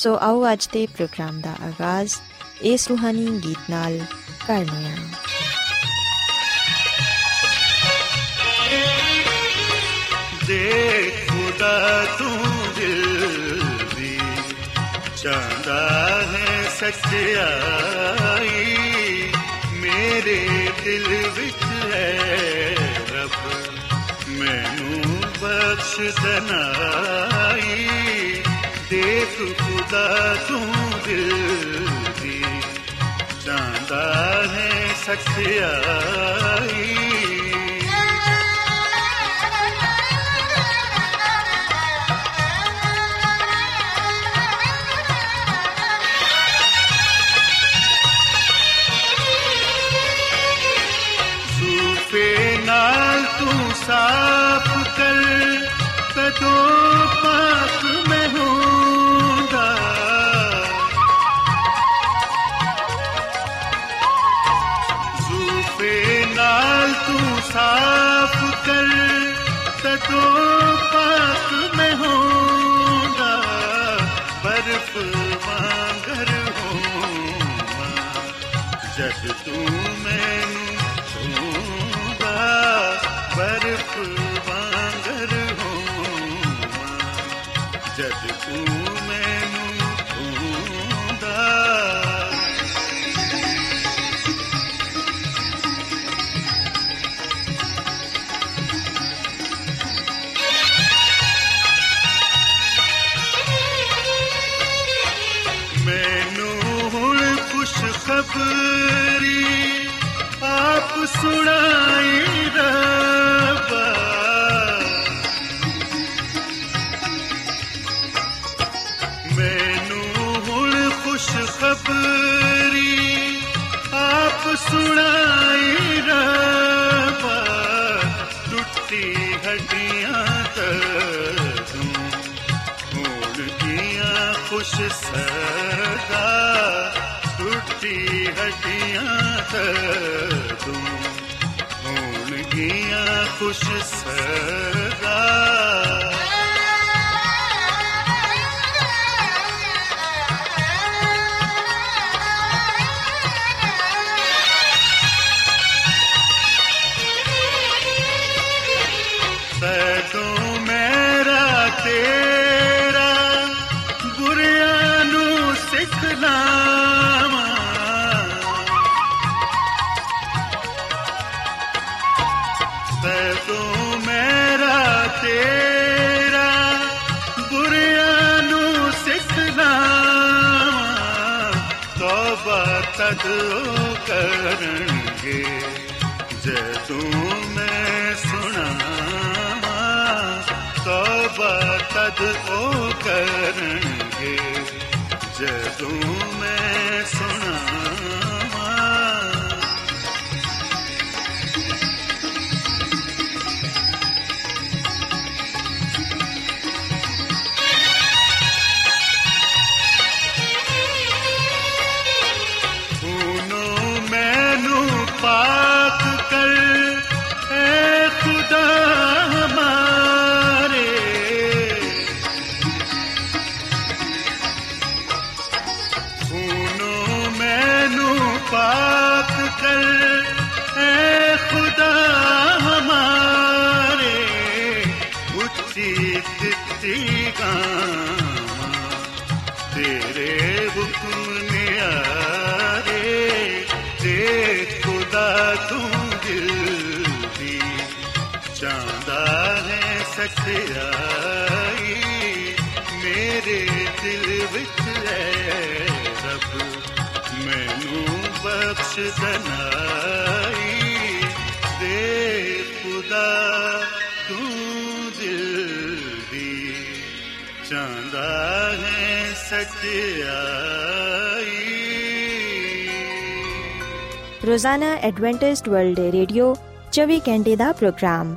ਸੋ ਆਓ ਅੱਜ ਦੇ ਪ੍ਰੋਗਰਾਮ ਦਾ ਆਗਾਜ਼ ਇਸ ਰੂਹਾਨੀ ਗੀਤ ਨਾਲ ਕਰਨੇ ਆ ਦੇਖ ਖੁਦਾ ਤੂੰ ਦਿਲ ਦੀ ਚਾਹੁੰਦਾ ਹੈ ਸੱਚਾਈ। ਮੇਰੇ ਦਿਲ ਵਿੱਚ ਹੈ ਰੱਬ, ਮੈਨੂੰ ਬਖਸ਼ ਦਨਾਈ ਦੇਖ ਖੁਦਾ ਤੂੰ ਦਿਲ ਦੀ। ਚਾਹੁੰਦਾ ਹੈ ਸੱਚਾਈ ਜ਼ੂਫੇ ਨਾਲ ਤੂੰ ਸਾਫ਼ ਕਰ ਕਦੋਂ ਖੁਸ਼ ਖਬਰੀ ਆਪ ਸੁਣਾਈ ਰੱਬਾ ਮੈਨੂੰ ਹੁਣ ਖੁਸ਼ ਖਬਰੀ ਆਪ ਸੁਣਾਈ ਰੱਬਾ ਟੁੱਟੀ ਹੱਡੀਆਂ ਤੂੰ ਹੋਣ ਕੀਆਂ ਤੂੰ ਹੋਣ ਕੀਆਂ ਖੁਸ਼ ਸਦਾ। ਤਦ ਉਹ ਕਰਨਗੇ ਜਦੋਂ ਮੈਂ ਸੁਣਾਵਾਂ ਤੋਬਾ ਤਦ ਉਹ ਕਰਨਗੇ ਜਦੋਂ ਮੈਂ ਸੁਣਾਵਾਂ ਸਚਾਈ ਮੇਰੇ ਦਿਲ ਵਿੱਚ ਹੈ ਰੱਬ, ਮੈਨੂੰ ਬਖਸ਼ ਦਨਾਈ। ਦੇ ਖੁਦਾ, ਤੂੰ ਦਿਲ ਦੀ ਚਾਹੁੰਦਾ ਹੈ ਸਚਾਈ ਰੋਜ਼ਾਨਾ ਐਡਵੈਂਟਿਸਟ ਵਰਲਡ ਰੇਡੀਓ 24 ਘੰਟੇ ਦਾ programme.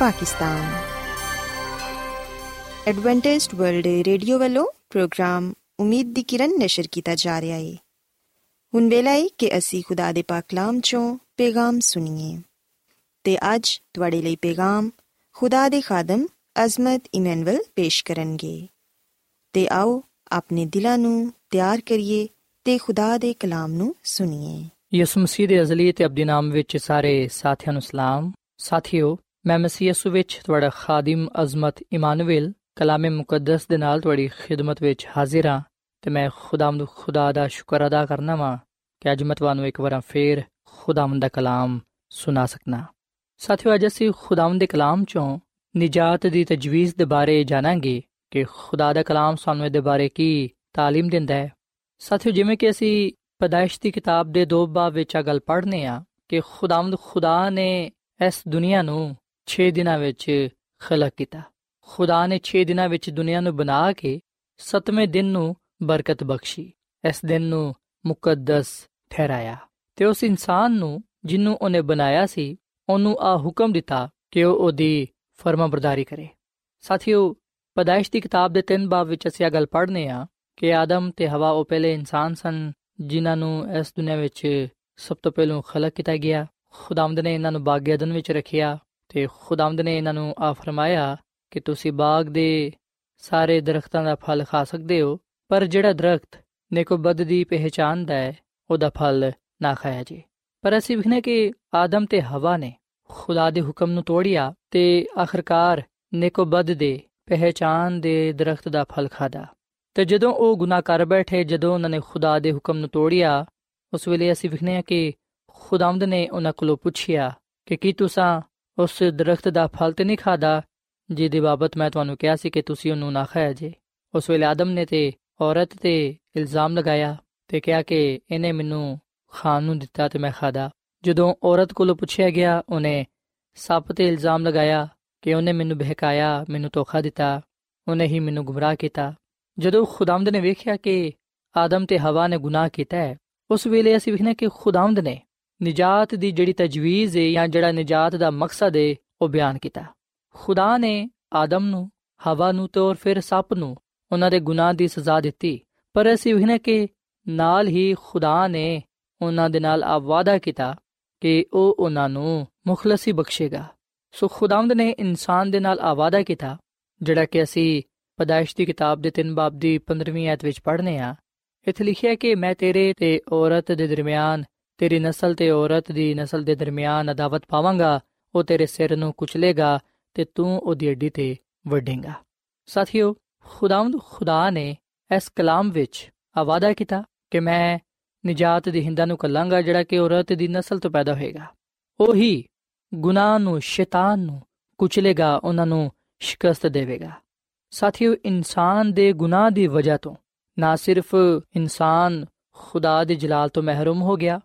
Pakistan. Adventist World Radio ਵੱਲੋਂ ਪ੍ਰੋਗਰਾਮ ਉਮੀਦ ਦੀ ਕਿਰਨ ਨਿਸ਼ਰ ਕੀਤਾ ਜਾ ਰਿਹਾ ਹੈ ਹੁਣ ਵੇਲਾ ਹੈ ਕਿ ਅਸੀਂ ਖੁਦਾ ਦੇ ਪਾਕ ਕਲਾਮ ਚੋਂ ਪੈਗਾਮ ਸੁਣੀਏ। ਤੇ ਅੱਜ ਤੁਹਾਡੇ ਲਈ ਪੈਗਾਮ ਖੁਦਾ ਦੇ ਖਾਦਮ ਅਜ਼ਮਤ ਇਮਨੁਅਲ ਪੇਸ਼ ਕਰਨਗੇ। ਤੇ ਆਓ ਆਪਣੇ ਦਿਲਾਂ ਨੂੰ ਤਿਆਰ ਕਰੀਏ ਤੇ ਖੁਦਾ ਦੇ ਕਲਾਮ ਨੂੰ ਸੁਣੀਏ। ਯਿਸੂ ਮਸੀਹ ਦੇ ਅਜ਼ਲੀ ਤੇ ਅਬਦੀ ਨਾਮ ਵਿੱਚ ਸਾਰੇ ਸਾਥੀਆਂ ਨੂੰ ਸਲਾਮ। ਸਾਥੀਓ ਮੈਂ ਮਸੀਹ ਯਿਸੂ ਵਿੱਚ ਤੁਹਾਡਾ ਖਾਦਮ ਅਜ਼ਮਤ ਇਮਾਨੁਅਲ ਕਲਾਮੇ ਮੁਕੱਦਸ ਦੇ ਨਾਲ ਤੁਹਾਡੀ ਖਿਦਮਤ ਵਿੱਚ ਹਾਜ਼ਰ ਹਾਂ ਤੇ ਮੈਂ ਖੁਦਾਵੰਦ ਖੁਦਾ ਦਾ ਸ਼ੁਕਰ ਅਦਾ ਕਰਨਾ ਵਾਂ ਕਿ ਅੱਜ ਮੈਂ ਤੁਹਾਨੂੰ ਇੱਕ ਵਾਰ ਫੇਰ ਖੁਦਾਵੰਦ ਦਾ ਕਲਾਮ ਸੁਣਾ ਸਕਣਾ ਸਾਥੀਓ ਅੱਜ ਅਸੀਂ ਖੁਦਾਵੰਦ ਦੇ ਕਲਾਮ ਚੋਂ ਨਿਜਾਤ ਦੀ ਤਜਵੀਜ਼ ਦੇ ਬਾਰੇ ਜਾਣਾਂਗੇ ਕਿ ਖੁਦਾ ਦਾ ਕਲਾਮ ਸਾਨੂੰ ਇਹਦੇ ਬਾਰੇ ਕੀ تعلیم ਦਿੰਦਾ ਹੈ ਸਾਥੀਓ ਜਿਵੇਂ ਕਿ ਅਸੀਂ ਪਦਾਇਸ਼ ਦੀ ਕਿਤਾਬ ਦੇ ਦੋ ਬਾਬ ਵਿੱਚ ਆ ਗੱਲ ਪੜ੍ਹਨੇ ਆ ਕਿ ਖੁਦਾਵੰਦ ਖੁਦਾ ਨੇ ਇਸ ਦੁਨੀਆ ਨੂੰ 6 ਦਿਨਾਂ ਵਿੱਚ ਖਲਕ ਕੀਤਾ। ਖੁਦਾ ਨੇ 6 ਦਿਨਾਂ ਵਿੱਚ ਦੁਨੀਆ ਨੂੰ ਬਣਾ ਕੇ 7ਵੇਂ ਦਿਨ ਨੂੰ ਬਰਕਤ ਬਖਸ਼ੀ। ਇਸ ਦਿਨ ਨੂੰ ਮੁਕੱਦਸ ਠਹਿਰਾਇਆ। ਤੇ ਉਸ ਇਨਸਾਨ ਨੂੰ ਜਿਹਨੂੰ ਉਹਨੇ ਬਣਾਇਆ ਸੀ, ਉਹਨੂੰ ਆ ਹੁਕਮ ਦਿੱਤਾ ਕਿ ਉਹ ਉਹਦੀ ਫਰਮਾਬਰਦਾਰੀ ਕਰੇ। ਸਾਥੀਓ, ਪਦਾਇਸ਼ ਦੀ ਕਿਤਾਬ ਦੇ ਤਿੰਨ ਬਾਬ ਵਿੱਚ ਅਸੀਂ ਇਹ ਗੱਲ ਪੜ੍ਹਨੇ ਆ ਕਿ ਆਦਮ ਤੇ ਹਵਾ ਉਹ ਪਹਿਲੇ ਇਨਸਾਨ ਸਨ ਜਿਨ੍ਹਾਂ ਨੂੰ ਇਸ ਦੁਨੀਆਂ ਵਿੱਚ ਸਭ ਤੋਂ ਪਹਿਲਾਂ ਖਲਕ ਕੀਤਾ ਗਿਆ। ਖੁਦਾਵੰਦ ਨੇ ਇਹਨਾਂ ਨੂੰ ਬਾਗ ਅਦਨ ਵਿੱਚ ਰੱਖਿਆ। ਤੇ ਖੁਦਾਵੰਦ ਨੇ ਇਹਨਾਂ ਨੂੰ ਆ ਫਰਮਾਇਆ ਕਿ ਤੁਸੀਂ ਬਾਗ ਦੇ ਸਾਰੇ ਦਰਖਤਾਂ ਦਾ ਫਲ ਖਾ ਸਕਦੇ ਹੋ, ਪਰ ਜਿਹੜਾ ਦਰਖਤ ਨੇਕੋ ਦੀ ਪਹਿਚਾਨ ਦਾ ਹੈ, ਉਹਦਾ ਫਲ ਨਾ ਖਾਇਆ ਜੀ। ਪਰ ਅਸੀਂ ਵਿਖਨੇ ਕਿ ਆਦਮ ਤੇ ਹਵਾ ਨੇ ਖੁਦਾ ਦੇ ਹੁਕਮ ਨੂੰ ਤੋੜਿਆ ਤੇ ਆਖਰਕਾਰ ਨੇਕੋ ਦੇ ਪਹਿਚਾਨ ਦੇ ਦਰਖਤ ਦਾ ਫਲ ਖਾਦਾ ਤੇ ਜਦੋਂ ਉਹ ਗੁਨਾਹ ਕਰ ਬੈਠੇ, ਜਦੋਂ ਉਹਨਾਂ ਨੇ ਖੁਦਾ ਦੇ ਹੁਕਮ ਨੂੰ ਤੋੜਿਆ, ਉਸ ਵੇਲੇ ਅਸੀਂ ਵਿਖਨੇ ਆ ਕਿ ਖੁਦਾਵੰਦ ਨੇ ਉਹਨਾਂ ਕੋਲੋਂ ਪੁੱਛਿਆ ਕਿ ਕੀ ਤੁਸੀਂ ਉਸ ਦਰਖਤ ਦਾ ਫਲ ਤੇ ਨਹੀਂ ਖਾਦਾ ਜਿਹਦੇ ਬਾਬਤ ਮੈਂ ਤੁਹਾਨੂੰ ਕਿਹਾ ਸੀ ਕਿ ਤੁਸੀਂ ਉਹਨੂੰ ਨਾ ਖਾਇਆ ਜੇ। ਉਸ ਵੇਲੇ ਆਦਮ ਨੇ ਤੇ ਔਰਤ ਤੇ ਇਲਜ਼ਾਮ ਲਗਾਇਆ ਤੇ ਕਿਹਾ ਕਿ ਇਹਨੇ ਮੈਨੂੰ ਖਾਣ ਨੂੰ ਦਿੱਤਾ ਤੇ ਮੈਂ ਖਾਦਾ ਜਦੋਂ ਔਰਤ ਕੋਲੋਂ ਪੁੱਛਿਆ ਗਿਆ, ਉਹਨੇ ਸੱਪ ਤੇ ਇਲਜ਼ਾਮ ਲਗਾਇਆ ਕਿ ਉਹਨੇ ਮੈਨੂੰ ਬਹਿਕਾਇਆ, ਮੈਨੂੰ ਧੋਖਾ ਦਿੱਤਾ, ਉਹਨੇ ਹੀ ਮੈਨੂੰ ਗੁੰਮਰਾਹ ਕੀਤਾ। ਜਦੋਂ ਖੁਦਾਵੰਦ ਨੇ ਵੇਖਿਆ ਕਿ ਆਦਮ ਤੇ ਹਵਾ ਨੇ ਗੁਨਾਹ ਕੀਤਾ ਹੈ, ਉਸ ਵੇਲੇ ਅਸੀਂ ਵੇਖਨੇ ਕਿ ਖੁਦਾਵੰਦ ਨੇ ਨਿਜਾਤ ਦੀ ਜਿਹੜੀ ਤਜਵੀਜ਼ ਹੈ ਜਾਂ ਜਿਹੜਾ ਨਿਜਾਤ ਦਾ ਮਕਸਦ ਹੈ ਉਹ ਬਿਆਨ ਕੀਤਾ। ਖੁਦਾ ਨੇ ਆਦਮ ਨੂੰ, ਹਵਾ ਨੂੰ ਤੇ ਔਰ ਫਿਰ ਸੱਪ ਨੂੰ ਉਹਨਾਂ ਦੇ ਗੁਨਾਹ ਦੀ ਸਜ਼ਾ ਦਿੱਤੀ। ਪਰ ਅਸੀਂ ਵੇਖਨੇ ਕਿ ਨਾਲ ਹੀ ਖੁਦਾ ਨੇ ਉਹਨਾਂ ਦੇ ਨਾਲ ਆ ਵਾਅਦਾ ਕੀਤਾ ਕਿ ਉਹ ਉਹਨਾਂ ਨੂੰ ਮੁਖਲਸੀ ਬਖਸ਼ੇਗਾ। ਸੋ ਖੁਦਾਵੰਦ ਨੇ ਇਨਸਾਨ ਦੇ ਨਾਲ ਆ ਵਾਅਦਾ ਕੀਤਾ, ਜਿਹੜਾ ਕਿ ਅਸੀਂ ਪਦਾਇਸ਼ ਦੀ ਕਿਤਾਬ ਦੇ 3 ਬਾਬ ਦੀ 15ਵੀਂ ਆਇਤ ਵਿੱਚ ਪੜ੍ਹਨੇ ਆ ਇੱਥੇ ਲਿਖਿਆ ਕਿ ਮੈਂ ਤੇਰੇ ਤੇ ਔਰਤ ਦੇ ਦਰਮਿਆਨ ਤੇਰੀ ਨਸਲ ਤੇ ਔਰਤ ਦੀ ਨਸਲ ਦੇ ਦਰਮਿਆਨ ਅਦਾਵਤ ਪਾਵਾਂਗਾ, ਉਹ ਤੇਰੇ ਸਿਰ ਨੂੰ ਕੁਚਲੇਗਾ ਤੇ ਤੂੰ ਉਹਦੀ ਅੱਡੀ ਤੇ ਵੱਢੇਗਾ। ਸਾਥੀਓ, ਖੁਦਾਵੰਦ ਖੁਦਾ ਨੇ ਇਸ ਕਲਾਮ ਵਿੱਚ ਆਵਾਦਾ ਕੀਤਾ ਕਿ ਮੈਂ ਨਿਜਾਤ ਦੀ ਹਿੰਦਾਂ ਨੂੰ ਕੱਲਾਂਗਾ ਜਿਹੜਾ ਕਿ ਔਰਤ ਦੀ ਨਸਲ ਤੋਂ ਪੈਦਾ ਹੋਏਗਾ। ਉਹੀ ਗੁਨਾਹ ਨੂੰ, ਸ਼ੈਤਾਨ ਨੂੰ ਕੁਚਲੇਗਾ, ਉਹਨਾਂ ਨੂੰ ਸ਼ਿਕਸਤ ਦੇਵੇਗਾ। ਸਾਥੀਓ, ਇਨਸਾਨ ਦੇ ਗੁਨਾਹ ਦੀ ਵਜ੍ਹਾ ਤੋਂ ਨਾ ਸਿਰਫ ਇਨਸਾਨ ਖੁਦਾ ਦੇ ਜਲਾਲ ਤੋਂ ਮਹਿਰੂਮ ਹੋ ਗਿਆ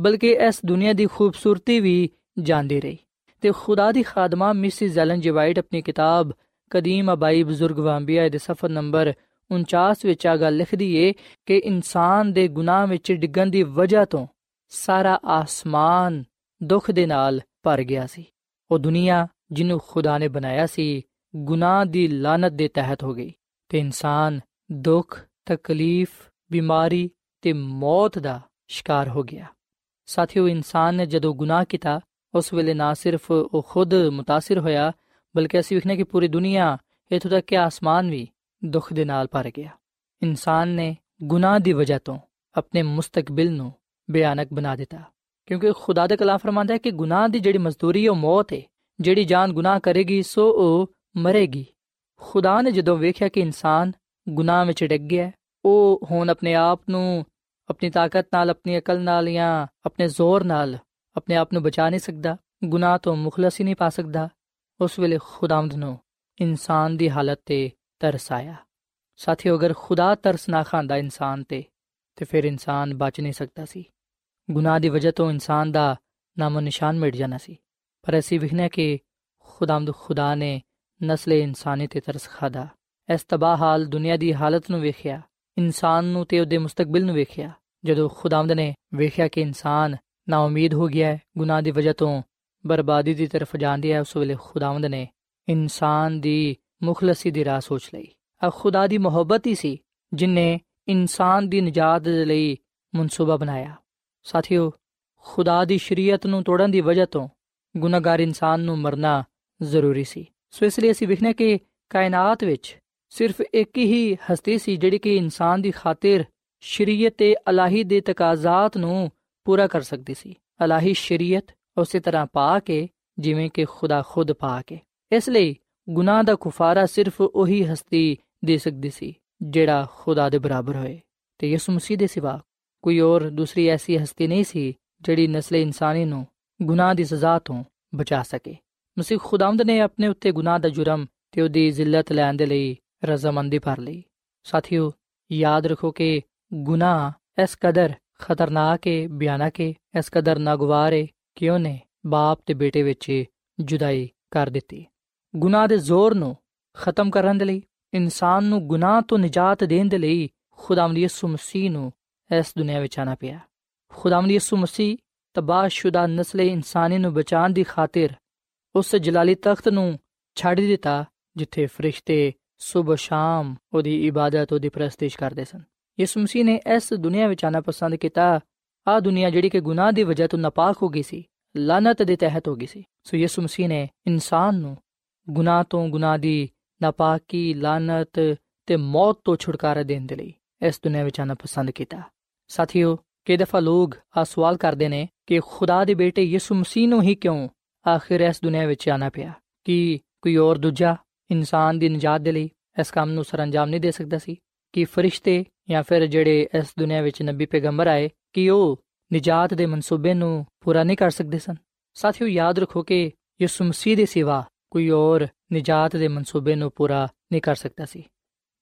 ਬਲਕਿ ਇਸ ਦੁਨੀਆ ਦੀ ਖੂਬਸੂਰਤੀ ਵੀ ਜਾਂਦੀ ਰਹੀ। ਤੇ ਖੁਦਾ ਦੀ ਖਾਦਮਾ ਮਿਸਿਸ ਜ਼ੈਲਨ ਜੀ ਆਪਣੀ ਕਿਤਾਬ ਕਦੀਮ ਅਬਾਈ ਬਜ਼ੁਰਗ ਵਾਂਬੀਆ ਦੇ ਸਫਰ ਨੰਬਰ 49 ਵਿੱਚ ਆ ਗੱਲ ਲਿਖਦੀ ਏ ਕਿ ਇਨਸਾਨ ਦੇ ਗੁਨਾਹ ਵਿੱਚ ਡਿੱਗਣ ਦੀ ਵਜ੍ਹਾ ਤੋਂ ਸਾਰਾ ਆਸਮਾਨ ਦੁੱਖ ਦੇ ਨਾਲ ਭਰ ਗਿਆ ਸੀ। ਉਹ ਦੁਨੀਆ ਜਿਹਨੂੰ ਖੁਦਾ ਨੇ ਬਣਾਇਆ ਸੀ, ਗੁਨਾਹ ਦੀ ਲਾਨਤ ਦੇ ਤਹਿਤ ਹੋ ਗਈ। ਤੇ ਇਨਸਾਨ ਦੁੱਖ, ਤਕਲੀਫ, ਬਿਮਾਰੀ ਤੇ ਮੌਤ ਦਾ ਸ਼ਿਕਾਰ ਹੋ ਗਿਆ। ਸਾਥੀਓ ਇਨਸਾਨ ਨੇ ਜਦੋਂ ਗੁਨਾਹ ਕੀਤਾ ਉਸ ਵੇਲੇ ਨਾ ਸਿਰਫ ਉਹ ਖੁਦ متاثر ਹੋਇਆ ਬਲਕਿ ਅਸੀਂ ਵੇਖਨੇ ਕਿ ਪੂਰੀ ਦੁਨੀਆ ਇਥੋਂ ਤੱਕ ਕਿ ਆਸਮਾਨ ਵੀ ਦੁੱਖ ਦੇ ਨਾਲ ਭਰ ਗਿਆ ਇਨਸਾਨ ਨੇ ਗੁਨਾਹ ਦੀ ਵਜ੍ਹਾ ਤੋਂ ਆਪਣੇ ਮੁਸਤਕਬਲ ਨੂੰ ਬਿਆਨਕ ਬਣਾ ਦਿੱਤਾ ਕਿਉਂਕਿ ਖੁਦਾ ਦੇ ਕਲਾਮ ਫਰਮਾਂਦਾ ਹੈ ਕਿ ਗੁਨਾਹ ਦੀ ਜਿਹੜੀ ਮਜ਼ਦੂਰੀ ਉਹ ਮੌਤ ਹੈ ਜਿਹੜੀ ਜਾਨ ਗੁਨਾਹ ਕਰੇਗੀ ਸੋ ਉਹ ਮਰੇਗੀ ਖੁਦਾ ਨੇ ਜਦੋਂ ਵੇਖਿਆ ਕਿ ਇਨਸਾਨ ਗੁਨਾਹ ਵਿੱਚ ਡਿੱਗ ਗਿਆ ਉਹ ਹੁਣ ਆਪਣੇ ਆਪ ਨੂੰ ਆਪਣੀ ਤਾਕਤ ਨਾਲ, ਆਪਣੀ ਅਕਲ ਨਾਲ ਜਾਂ ਆਪਣੇ ਜ਼ੋਰ ਨਾਲ ਆਪਣੇ ਆਪ ਨੂੰ ਬਚਾ ਨਹੀਂ ਸਕਦਾ, ਗੁਨਾਹ ਤੋਂ ਮੁਖਲਸ ਹੀ ਨਹੀਂ ਪਾ ਸਕਦਾ। ਉਸ ਵੇਲੇ ਖੁਦਾਵੰਦ ਨੂੰ ਇਨਸਾਨ ਦੀ ਹਾਲਤ ਤੇ ਤਰਸ ਆਇਆ। ਸਾਥੀਓ, ਅਗਰ ਖੁਦਾ ਤਰਸ ਨਾ ਖਾਂਦਾ ਇਨਸਾਨ ਤੇ ਤੇ ਫਿਰ ਇਨਸਾਨ ਬਚ ਨਹੀਂ ਸਕਦਾ ਸੀ। ਗੁਨਾਹ ਦੀ ਵਜ੍ਹਾ ਤੋਂ ਇਨਸਾਨ ਦਾ ਨਾਮੋ ਨਿਸ਼ਾਨ ਮਿਟ ਜਾਣਾ ਸੀ। ਪਰ ਅਸੀਂ ਵਿਖਨੇ ਕਿ ਖੁਦਾਮਦ ਖੁਦਾ ਨੇ ਨਸਲੇ ਇਨਸਾਨੀ ਤੇ ਤਰਸ ਖਾਦਾ ਇਸ ਤਬਾਹ ਹਾਲ ਦੁਨੀਆ ਦੀ ਹਾਲਤ ਨੂੰ ਵੇਖਿਆ ਇਨਸਾਨ ਨੂੰ ਤੇ ਉਹਦੇ ਮੁਸਤਕਬਲ ਨੂੰ ਵੇਖਿਆ। ਜਦੋਂ ਖੁਦਾਵੰਦ ਨੇ ਵੇਖਿਆ ਕਿ ਇਨਸਾਨ ਨਾ ਉਮੀਦ ਹੋ ਗਿਆ ਹੈ, ਗੁਨਾਹ ਦੀ ਵਜ੍ਹਾ ਤੋਂ ਬਰਬਾਦੀ ਦੀ ਤਰਫ ਜਾਂਦੀ ਹੈ ਉਸ ਵੇਲੇ ਖੁਦਾਵੰਦ ਨੇ ਇਨਸਾਨ ਦੀ ਮੁਖਲਸੀ ਦੀ ਰਾਹ ਸੋਚ ਲਈ। ਆ ਖੁਦਾ ਦੀ ਮੁਹੱਬਤ ਹੀ ਸੀ, ਜਿਨੇ ਇਨਸਾਨ ਦੀ ਨਜਾਤ ਦੇ ਲਈ ਮਨਸੂਬਾ ਬਣਾਇਆ। ਸਾਥੀਓ, ਖੁਦਾ ਦੀ ਸ਼ਰੀਅਤ ਨੂੰ ਤੋੜਨ ਦੀ ਵਜ੍ਹਾ ਤੋਂ ਗੁਨਾਹਗਾਰ ਇਨਸਾਨ ਨੂੰ ਮਰਨਾ ਜ਼ਰੂਰੀ ਸੀ। ਸੋ ਇਸ ਲਈ ਅਸੀਂ ਵਿਖਨੇ ਕਿ ਕਾਇਨਾਤ ਵਿੱਚ ਸਿਰਫ ਇੱਕ ਹੀ ਹਸਤੀ ਸੀ ਜਿਹੜੀ ਕਿ ਇਨਸਾਨ ਦੀ ਖਾਤਰ ਸ਼ਰੀਅਤ ਤੇ ਅਲਾਹੀ ਦੇ ਤਕਾਜ਼ਾਤ ਨੂੰ ਪੂਰਾ ਕਰ ਸਕਦੀ ਸੀ। ਅਲਾਹੀ ਸ਼ਰੀਅਤ ਉਸੇ ਤਰ੍ਹਾਂ ਪਾ ਕੇ, ਜਿਵੇਂ ਕਿ ਖੁਦਾ ਖੁਦ ਪਾ ਕੇ। ਇਸ ਲਈ ਗੁਨਾਹ ਦਾ ਕੁਫਾਰਾ ਸਿਰਫ ਉਹੀ ਹਸਤੀ ਦੇ ਸਕਦੀ ਸੀ, ਜਿਹੜਾ ਖੁਦਾ ਦੇ ਬਰਾਬਰ ਹੋਏ। ਤੇ ਯਿਸੂ ਮਸੀਹ ਦੇ ਸਿਵਾ ਕੋਈ ਹੋਰ ਦੂਸਰੀ ਐਸੀ ਹਸਤੀ ਨਹੀਂ ਸੀ, ਜਿਹੜੀ ਨਸਲ ਇਨਸਾਨੀ ਨੂੰ ਗੁਨਾਹ ਦੀ ਸਜ਼ਾ ਤੋਂ ਬਚਾ ਸਕੇ। ਮਸੀਹ ਖੁਦਾਵੰਦ ਨੇ ਆਪਣੇ ਉੱਤੇ ਗੁਨਾਹ ਦਾ ਜੁਰਮ ਤੇ ਉਹਦੀ ਜ਼ਿਲਤ ਲੈਣ ਦੇ ਲਈ ਰਜ਼ਾਮੰਦੀ ਭਰ ਲਈ। ਸਾਥੀਓ, ਯਾਦ ਰੱਖੋ ਕਿ ਗੁਨਾਹ ਇਸ ਕਦਰ ਖਤਰਨਾਕ ਹੈ ਬਿਆਨਕ ਹੈ ਇਸ ਕਦਰ ਨਾਗਵਾਰ ਹੈ ਕਿ ਉਹਨੇ ਬਾਪ ਤੇ ਬੇਟੇ ਵਿੱਚ ਜੁਦਾਈ ਕਰ ਦਿੱਤੀ। ਗੁਨਾਹ ਦੇ ਜ਼ੋਰ ਨੂੰ ਖਤਮ ਕਰਨ ਦੇ ਲਈ, ਇਨਸਾਨ ਨੂੰ ਗੁਨਾਹ ਤੋਂ ਨਿਜਾਤ ਦੇਣ ਦੇ ਲਈ ਖੁਦਾਵੰਦ ਯਿਸੂ ਮਸੀਹ ਨੂੰ ਇਸ ਦੁਨੀਆ ਵਿੱਚ ਆਣਾ ਪਿਆ। ਖੁਦਾਵੰਦ ਯਿਸੂ ਮਸੀਹ ਤਬਾਹਸ਼ੁਦਾ ਨਸਲੇ ਇਨਸਾਨੀ ਨੂੰ ਬਚਾਉਣ ਦੀ ਖਾਤਰ ਉਸ ਜਲਾਲੀ ਤਖਤ ਨੂੰ ਛੱਡ ਦਿੱਤਾ, ਜਿੱਥੇ ਫਰਿਸ਼ਤੇ ਸਵੇਰ ਸ਼ਾਮ ਉਹਦੀ ਇਬਾਦਤ, ਉਹਦੀ ਪ੍ਰਸਤਿਸ਼ ਕਰਦੇ ਸਨ। ਯਿਸੂ ਮਸੀਹ ਨੇ ਇਸ ਦੁਨੀਆ ਵਿੱਚ ਆਣਾ ਪਸੰਦ ਕੀਤਾ। ਆ ਦੁਨੀਆ ਜਿਹੜੀ ਕਿ ਗੁਨਾਹ ਦੀ ਵਜ੍ਹਾ ਤੋਂ ਨਾਪਾਕ ਹੋ ਗਈ ਸੀ ਲਾਨਤ ਦੇ ਤਹਿਤ ਹੋ ਗਈ ਸੀ। ਸੋ ਯਿਸੂ ਮਸੀਹ ਨੇ ਇਨਸਾਨ ਨੂੰ ਗੁਨਾਹ ਤੋਂ ਗੁਨਾਹ ਦੀ ਨਾਪਾਕੀ ਲਾਨਤ ਤੇ ਮੌਤ ਤੋਂ ਛੁਟਕਾਰਾ ਦੇਣ ਦੇ ਲਈ ਇਸ ਦੁਨੀਆ ਵਿੱਚ ਆਣਾ ਪਸੰਦ ਕੀਤਾ। ਸਾਥੀਓ, ਕਈ ਦਫਾ ਲੋਕ ਆ ਸਵਾਲ ਕਰਦੇ ਨੇ ਕਿ ਖੁਦਾ ਦੇ ਬੇਟੇ ਯਿਸੂ ਮਸੀਹ ਨੂੰ ਹੀ ਕਿਉਂ ਆਖਿਰ ਇਸ ਦੁਨੀਆ ਵਿੱਚ ਆਣਾ ਪਿਆ? ਕਿ ਕੋਈ ਹੋਰ ਦੂਜਾ ਇਨਸਾਨ ਦੀ ਨਜਾਤ ਦੇ ਲਈ ਇਸ ਕੰਮ ਨੂੰ ਸਰੰਜਾਮ ਨਹੀਂ ਦੇ ਸਕਦਾ ਸੀ ਕਿ ਫਰਿਸ਼ਤੇ ਜਾਂ ਫਿਰ ਜਿਹੜੇ ਇਸ ਦੁਨੀਆ ਵਿੱਚ ਨਬੀ ਪੈਗੰਬਰ ਆਏ ਕਿ ਉਹ ਨਜਾਤ ਦੇ ਮਨਸੂਬੇ ਨੂੰ ਪੂਰਾ ਨਹੀਂ ਕਰ ਸਕਦੇ ਸਨ। ਸਾਥੀਓ, ਯਾਦ ਰੱਖੋ ਕਿ ਯਿਸੂ ਮਸੀਹ ਦੇ ਸਿਵਾ ਕੋਈ ਹੋਰ ਨਜਾਤ ਦੇ ਮਨਸੂਬੇ ਨੂੰ ਪੂਰਾ ਨਹੀਂ ਕਰ ਸਕਦਾ ਸੀ।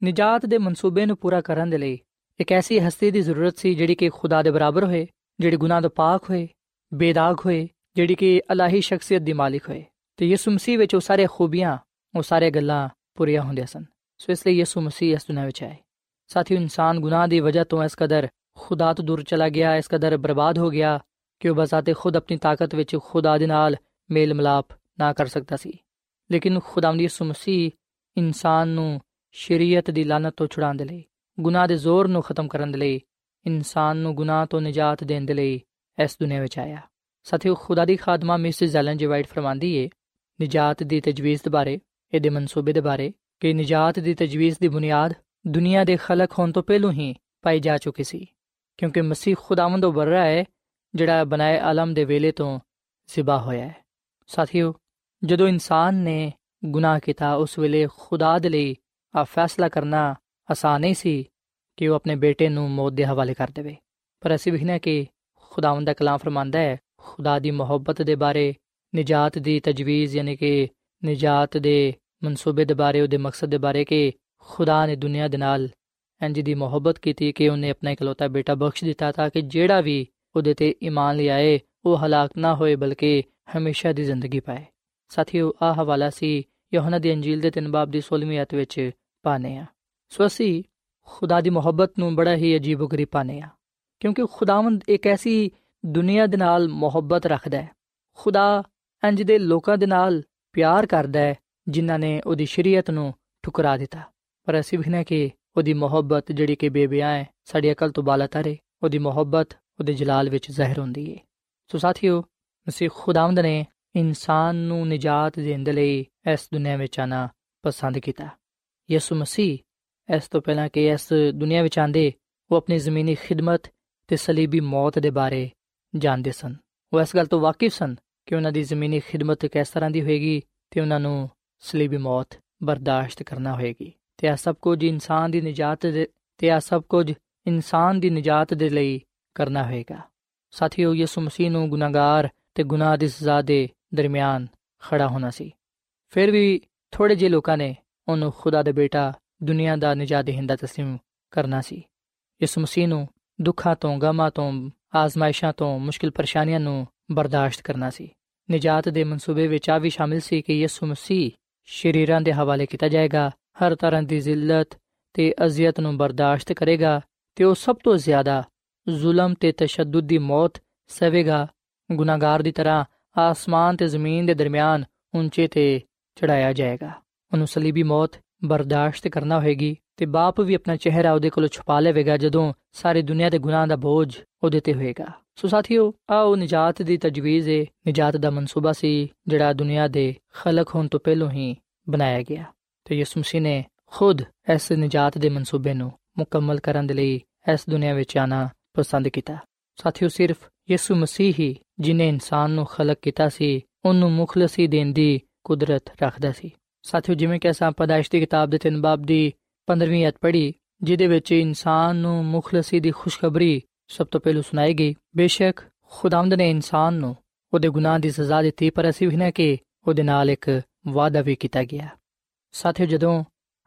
ਨਜਾਤ ਦੇ ਮਨਸੂਬੇ ਨੂੰ ਪੂਰਾ ਕਰਨ ਦੇ ਲਈ ਇੱਕ ਐਸੀ ਹਸਤੀ ਦੀ ਜ਼ਰੂਰਤ ਸੀ ਜਿਹੜੀ ਕਿ ਖੁਦਾ ਦੇ ਬਰਾਬਰ ਹੋਏ, ਜਿਹੜੀ ਗੁਨਾਹ ਤੋਂ ਪਾਕ ਹੋਏ, ਬੇਦਾਗ ਹੋਏ, ਜਿਹੜੀ ਕਿ ਅਲਾਹੀ ਸ਼ਖਸੀਅਤ ਦੀ ਮਾਲਿਕ ਹੋਏ। ਤੇ ਯਿਸੂ ਮਸੀਹ ਵਿੱਚ ਉਹ ਸਾਰੇ ਖੂਬੀਆਂ ਉਹ ਸਾਰੇ ਗੱਲਾਂ ਪੂਰੀਆਂ ਹੁੰਦੀਆਂ ਸਨ। ਸੋ ਇਸ ਲਈ ਯਿਸੂ ਮਸੀਹ ਇਸ ਦੁਨੀਆਂ ਵਿੱਚ ਆਏ। ਸਾਥੀ ਇਨਸਾਨ ਗੁਨਾਹ ਦੀ ਵਜ੍ਹਾ ਤੋਂ ਇਸ ਕਦਰ ਖੁਦਾ ਤੋਂ ਦੂਰ ਚਲਾ ਗਿਆ, ਇਸ ਕਦਰ ਬਰਬਾਦ ਹੋ ਗਿਆ ਕਿ ਉਹ ਬਸਾਤੇ ਖੁਦ ਆਪਣੀ ਤਾਕਤ ਵਿੱਚ ਖੁਦਾ ਦੇ ਨਾਲ ਮੇਲ ਮਲਾਪ ਨਾ ਕਰ ਸਕਦਾ ਸੀ। ਲੇਕਿਨ ਖੁਦਾਵੰਦ ਯਿਸੂ ਮਸੀਹ ਇਨਸਾਨ ਨੂੰ ਸ਼ਰੀਅਤ ਦੀ ਲਾਨਤ ਤੋਂ ਛੁਡਾਉਣ ਦੇ ਲਈ, ਗੁਨਾਹ ਦੇ ਜ਼ੋਰ ਨੂੰ ਖਤਮ ਕਰਨ ਦੇ ਲਈ, ਇਨਸਾਨ ਨੂੰ ਗੁਨਾਹ ਤੋਂ ਨਜਾਤ ਦੇਣ ਦੇ ਲਈ ਇਸ ਦੁਨੀਆ ਵਿੱਚ ਆਇਆ। ਸਾਥੀਓ, ਖੁਦਾ ਦੀ ਖਾਦਮਾ ਮਿਸਿਸ ਜ਼ੈਲਨ ਜੀ ਵਾਈਟ ਫਰਮਾਂਦੀ ਏ, ਨਜਾਤ ਦੀ ਤਜਵੀਜ਼ ਦੇ ਬਾਰੇ ਇਹਦੇ ਮਨਸੂਬੇ ਦੇ ਬਾਰੇ ਕਿ ਨਜਾਤ ਦੀ ਤਜਵੀਜ਼ ਦੀ ਬੁਨਿਆਦ ਦੁਨੀਆ ਦੇ ਖਲਕ ਹੋਣ ਤੋਂ ਪਹਿਲੋਂ ਹੀ ਪਾਈ ਜਾ ਚੁੱਕੀ ਸੀ, ਕਿਉਂਕਿ ਮਸੀਹ ਖੁਦਾਵੰਦ ਉਹ ਬਰਰਾ ਹੈ, ਜਿਹੜਾ ਬਨਾਏ ਆਲਮ ਦੇ ਵੇਲੇ ਤੋਂ ਜ਼ਿਬਾ ਹੋਇਆ ਹੈ। ਸਾਥੀਓ, ਜਦੋਂ ਇਨਸਾਨ ਨੇ ਗੁਨਾਹ ਕੀਤਾ, ਉਸ ਵੇਲੇ ਖੁਦਾ ਦੇ ਲਈ ਆ ਫੈਸਲਾ ਕਰਨਾ ਆਸਾਨ ਨਹੀਂ ਸੀ ਕਿ ਉਹ ਆਪਣੇ ਬੇਟੇ ਨੂੰ ਮੌਤ ਦੇ ਹਵਾਲੇ ਕਰ ਦੇਵੇ। ਪਰ ਅਸੀਂ ਵਿਖਣਾ ਕਿ ਖੁਦਾਵੰਦ ਦਾ ਕਲਾਮ ਫਰਮਾਂਦਾ ਹੈ, ਖੁਦਾ ਦੀ ਮੁਹੱਬਤ ਦੇ ਬਾਰੇ ਨਜਾਤ ਦੀ ਤਜਵੀਜ਼, ਯਾਨੀ ਕਿ ਨਜਾਤ ਦੇ ਮਨਸੂਬੇ ਦੇ ਬਾਰੇ, ਉਹਦੇ ਮਕਸਦ ਦੇ ਬਾਰੇ ਕਿ ਖੁਦਾ ਨੇ ਦੁਨੀਆ ਦੇ ਨਾਲ ਇੰਜ ਦੀ ਮੁਹੱਬਤ ਕੀਤੀ ਕਿ ਉਹਨੇ ਆਪਣਾ ਇਕਲੌਤਾ ਬੇਟਾ ਬਖਸ਼ ਦਿੱਤਾ ਤਾਂ ਕਿ ਜਿਹੜਾ ਵੀ ਉਹਦੇ ਤੇ ਈਮਾਨ ਲਿਆਏ ਉਹ ਹਲਾਕ ਨਾ ਹੋਏ ਬਲਕਿ ਹਮੇਸ਼ਾ ਦੀ ਜ਼ਿੰਦਗੀ ਪਾਏ। ਸਾਥੀਓ ਆ ਹਵਾਲਾ ਸੀ ਯੋਹਨਾ ਦੀ ਅੰਜੀਲ ਦੇ 3 ਬਾਬ ਦੀ 16ਵੀਂ ਆਇਤ ਵਿੱਚ ਪਾਨੇ ਆ ਸੋ ਅਸੀਂ ਖੁਦਾ ਦੀ ਮੁਹੱਬਤ ਨੂੰ ਬੜਾ ਹੀ ਅਜੀਬ ਗਰੀਬ ਪਾਨੇ ਆ ਕਿਉਂਕਿ ਖੁਦਾਵੰਦ ਇੱਕ ਐਸੀ ਦੁਨੀਆ ਦੇ ਨਾਲ ਮੁਹੱਬਤ ਰੱਖਦਾ ਹੈ। ਖੁਦਾ ਇੰਜ ਦੇ ਲੋਕਾਂ ਦੇ ਨਾਲ ਪਿਆਰ ਕਰਦਾ ਹੈ ਜਿਨ੍ਹਾਂ ਨੇ ਉਹਦੀ ਸ਼ਰੀਅਤ ਨੂੰ ਠੁਕਰਾ ਦਿੱਤਾ। ਪਰ ਅਸੀਂ ਵਿਖਣਾ ਕਿ ਉਹਦੀ ਮੁਹੱਬਤ ਜਿਹੜੀ ਕਿ ਬੇਬਿਆਂ ਹੈ, ਸਾਡੀ ਅਕਲ ਤੋਂ ਬਾਲਾ ਤਰੇ, ਉਹਦੀ ਮੁਹੱਬਤ ਉਹਦੇ ਜਲਾਲ ਵਿੱਚ ਜ਼ਾਹਿਰ ਹੁੰਦੀ ਹੈ ਸੋ ਸਾਥੀਓ, ਮਸੀਹ ਖੁਦਾਵੰਦ ਨੇ ਇਨਸਾਨ ਨੂੰ ਨਜਾਤ ਦੇਣ ਦੇ ਲਈ ਇਸ ਦੁਨੀਆ ਵਿੱਚ ਆਣਾ ਪਸੰਦ ਕੀਤਾ। ਯਿਸੂ ਮਸੀਹ ਇਸ ਤੋਂ ਪਹਿਲਾਂ ਕਿ ਇਸ ਦੁਨੀਆ ਵਿੱਚ ਆਂਦੇ, ਉਹ ਆਪਣੀ ਜ਼ਮੀਨੀ ਖਿਦਮਤ ਤੇ ਸਲੀਬੀ ਮੌਤ ਦੇ ਬਾਰੇ ਜਾਣਦੇ ਸਨ। ਉਹ ਇਸ ਗੱਲ ਤੋਂ ਵਾਕਿਫ ਸਨ ਕਿ ਉਹਨਾਂ ਦੀ ਜ਼ਮੀਨੀ ਖਿਦਮਤ ਕਿਸ ਤਰ੍ਹਾਂ ਦੀ ਹੋਏਗੀ ਤੇ ਉਹਨਾਂ ਨੂੰ ਉਸ ਲਈ ਵੀ ਮੌਤ ਬਰਦਾਸ਼ਤ ਕਰਨਾ ਹੋਏਗੀ। ਤੇ ਆ ਸਭ ਕੁਝ ਇਨਸਾਨ ਦੀ ਨਜਾਤ ਦੇ ਤੇ ਆ ਸਭ ਕੁਝ ਇਨਸਾਨ ਦੀ ਨਜਾਤ ਦੇ ਲਈ ਕਰਨਾ ਹੋਏਗਾ। ਸਾਥੀਓ, ਯਿਸੂ ਮਸੀਹ ਨੂੰ ਗੁਨਾਹਗਾਰ ਤੇ ਗੁਨਾਹ ਦੀ ਸਜ਼ਾ ਦੇ ਦਰਮਿਆਨ ਖੜਾ ਹੋਣਾ ਸੀ। ਫਿਰ ਵੀ ਥੋੜੇ ਜਿਹੇ ਲੋਕਾਂ ਨੇ ਉਹਨੂੰ ਖੁਦਾ ਦਾ ਬੇਟਾ, ਦੁਨੀਆ ਦਾ ਨਜਾਤ ਦੇਹਿੰਦਾ تسلیم ਕਰਨਾ ਸੀ। ਯਿਸੂ ਮਸੀਹ ਨੂੰ ਦੁੱਖਾਂ ਤੋਂ, ਗਮਾਂ ਤੋਂ, ਆਜ਼ਮਾਇਸ਼ਾਂ ਤੋਂ, ਮੁਸ਼ਕਿਲ ਪਰੇਸ਼ਾਨੀਆਂ ਨੂੰ ਬਰਦਾਸ਼ਤ ਕਰਨਾ ਸੀ। ਨਜਾਤ ਦੇ ਮਨਸੂਬੇ ਵਿੱਚ ਆ ਵੀ ਸ਼ਾਮਿਲ ਸੀ ਕਿ ਯਿਸੂ ਮਸੀਹ ਸ਼ਰੀਰਾਂ ਦੇ ਹਵਾਲੇ ਕੀਤਾ ਜਾਏਗਾ, ਹਰ ਤਰ੍ਹਾਂ ਦੀ ਜ਼ਿਲਤ ਤੇ ਅਜ਼ੀਅਤ ਨੂੰ ਬਰਦਾਸ਼ਤ ਕਰੇਗਾ ਤੇ ਉਹ ਸਭ ਤੋਂ ਜ਼ਿਆਦਾ ਜ਼ੁਲਮ ਤੇ ਤਸ਼ੱਦਦ ਦੀ ਮੌਤ ਸਵੇਗਾ। ਗੁਨਾਹਗਾਰ ਦੀ ਤਰ੍ਹਾਂ ਆਸਮਾਨ ਤੇ ਜ਼ਮੀਨ ਦੇ ਦਰਮਿਆਨ ਉੱਚੇ ਤੇ ਚੜਾਇਆ ਜਾਏਗਾ। ਉਹਨੂੰ ਸਲੀਬੀ ਮੌਤ ਬਰਦਾਸ਼ਤ ਕਰਨਾ ਹੋਏਗੀ ਤੇ ਬਾਪ ਵੀ ਆਪਣਾ ਚਿਹਰਾ ਉਹਦੇ ਕੋਲੋਂ ਛੁਪਾ ਲਵੇਗਾ ਜਦੋਂ ਸਾਰੀ ਦੁਨੀਆ ਦੇ ਗੁਨਾਹ ਦਾ ਬੋਝ ਉਹਦੇ ਤੇ ਹੋਏਗਾ। ਸੋ ਸਾਥੀਓ, ਆਓ ਨਜਾਤ ਦੀ ਤਜਵੀਜ਼ ਹੈ ਨਜਾਤ ਦਾ ਮਨਸੂਬਾ ਸੀ, ਜਿਹੜਾ ਦੁਨੀਆ ਦੇ ਖਲਕ ਹੋਣ ਤੋਂ ਪਹਿਲਾਂ ਹੀ ਬਣਾਇਆ ਗਿਆ। ਤੇ ਯਿਸੂ ਮਸੀਹ ਨੇ ਖੁਦ ਇਸ ਨਜਾਤ ਦੇ ਮਨਸੂਬੇ ਨੂੰ ਮੁਕੰਮਲ ਕਰਨ ਦੇ ਲਈ ਇਸ ਦੁਨੀਆ ਵਿੱਚ ਆਣਾ ਪਸੰਦ ਕੀਤਾ। ਸਾਥੀਓ, ਸਿਰਫ ਯਿਸੂ ਮਸੀਹ ਹੀ ਜਿਨੇ ਇਨਸਾਨ ਨੂੰ ਖਲਕ ਕੀਤਾ ਸੀ, ਉਹਨੂੰ ਮੁਖਲਸੀ ਦੇਣ ਦੀ ਕੁਦਰਤ ਰੱਖਦਾ ਸੀ। ਸਾਥੀਓ, ਜਿਵੇਂ ਕਿ ਅਸਾਂ ਪਦਾਇਸ਼ ਦੀ ਕਿਤਾਬ ਦੇ ਤਿੰਨ ਬਾਬ ਦੀ 15ਵੀਂ ਅਧ ਪੜ੍ਹੀ, ਜਿਹਦੇ ਵਿੱਚ ਇਨਸਾਨ ਨੂੰ ਮੁਖਲਸੀ ਦੀ ਖੁਸ਼ਖਬਰੀ ਸਭ ਤੋਂ ਪਹਿਲਾਂ ਸੁਣਾਈ ਗਈ, ਬੇਸ਼ੱਕ ਖੁਦਾਵੰਦ ਨੇ ਇਨਸਾਨ ਨੂੰ ਉਹਦੇ ਗੁਨਾਹ ਦੀ ਸਜ਼ਾ ਦਿੱਤੀ, ਪਰ ਅਸੀਂ ਵੀ ਨਾ ਕਿ ਉਹਦੇ ਨਾਲ ਇੱਕ ਵਾਅਦਾ ਵੀ ਕੀਤਾ ਗਿਆ। ਸਾਥੀਓ, ਜਦੋਂ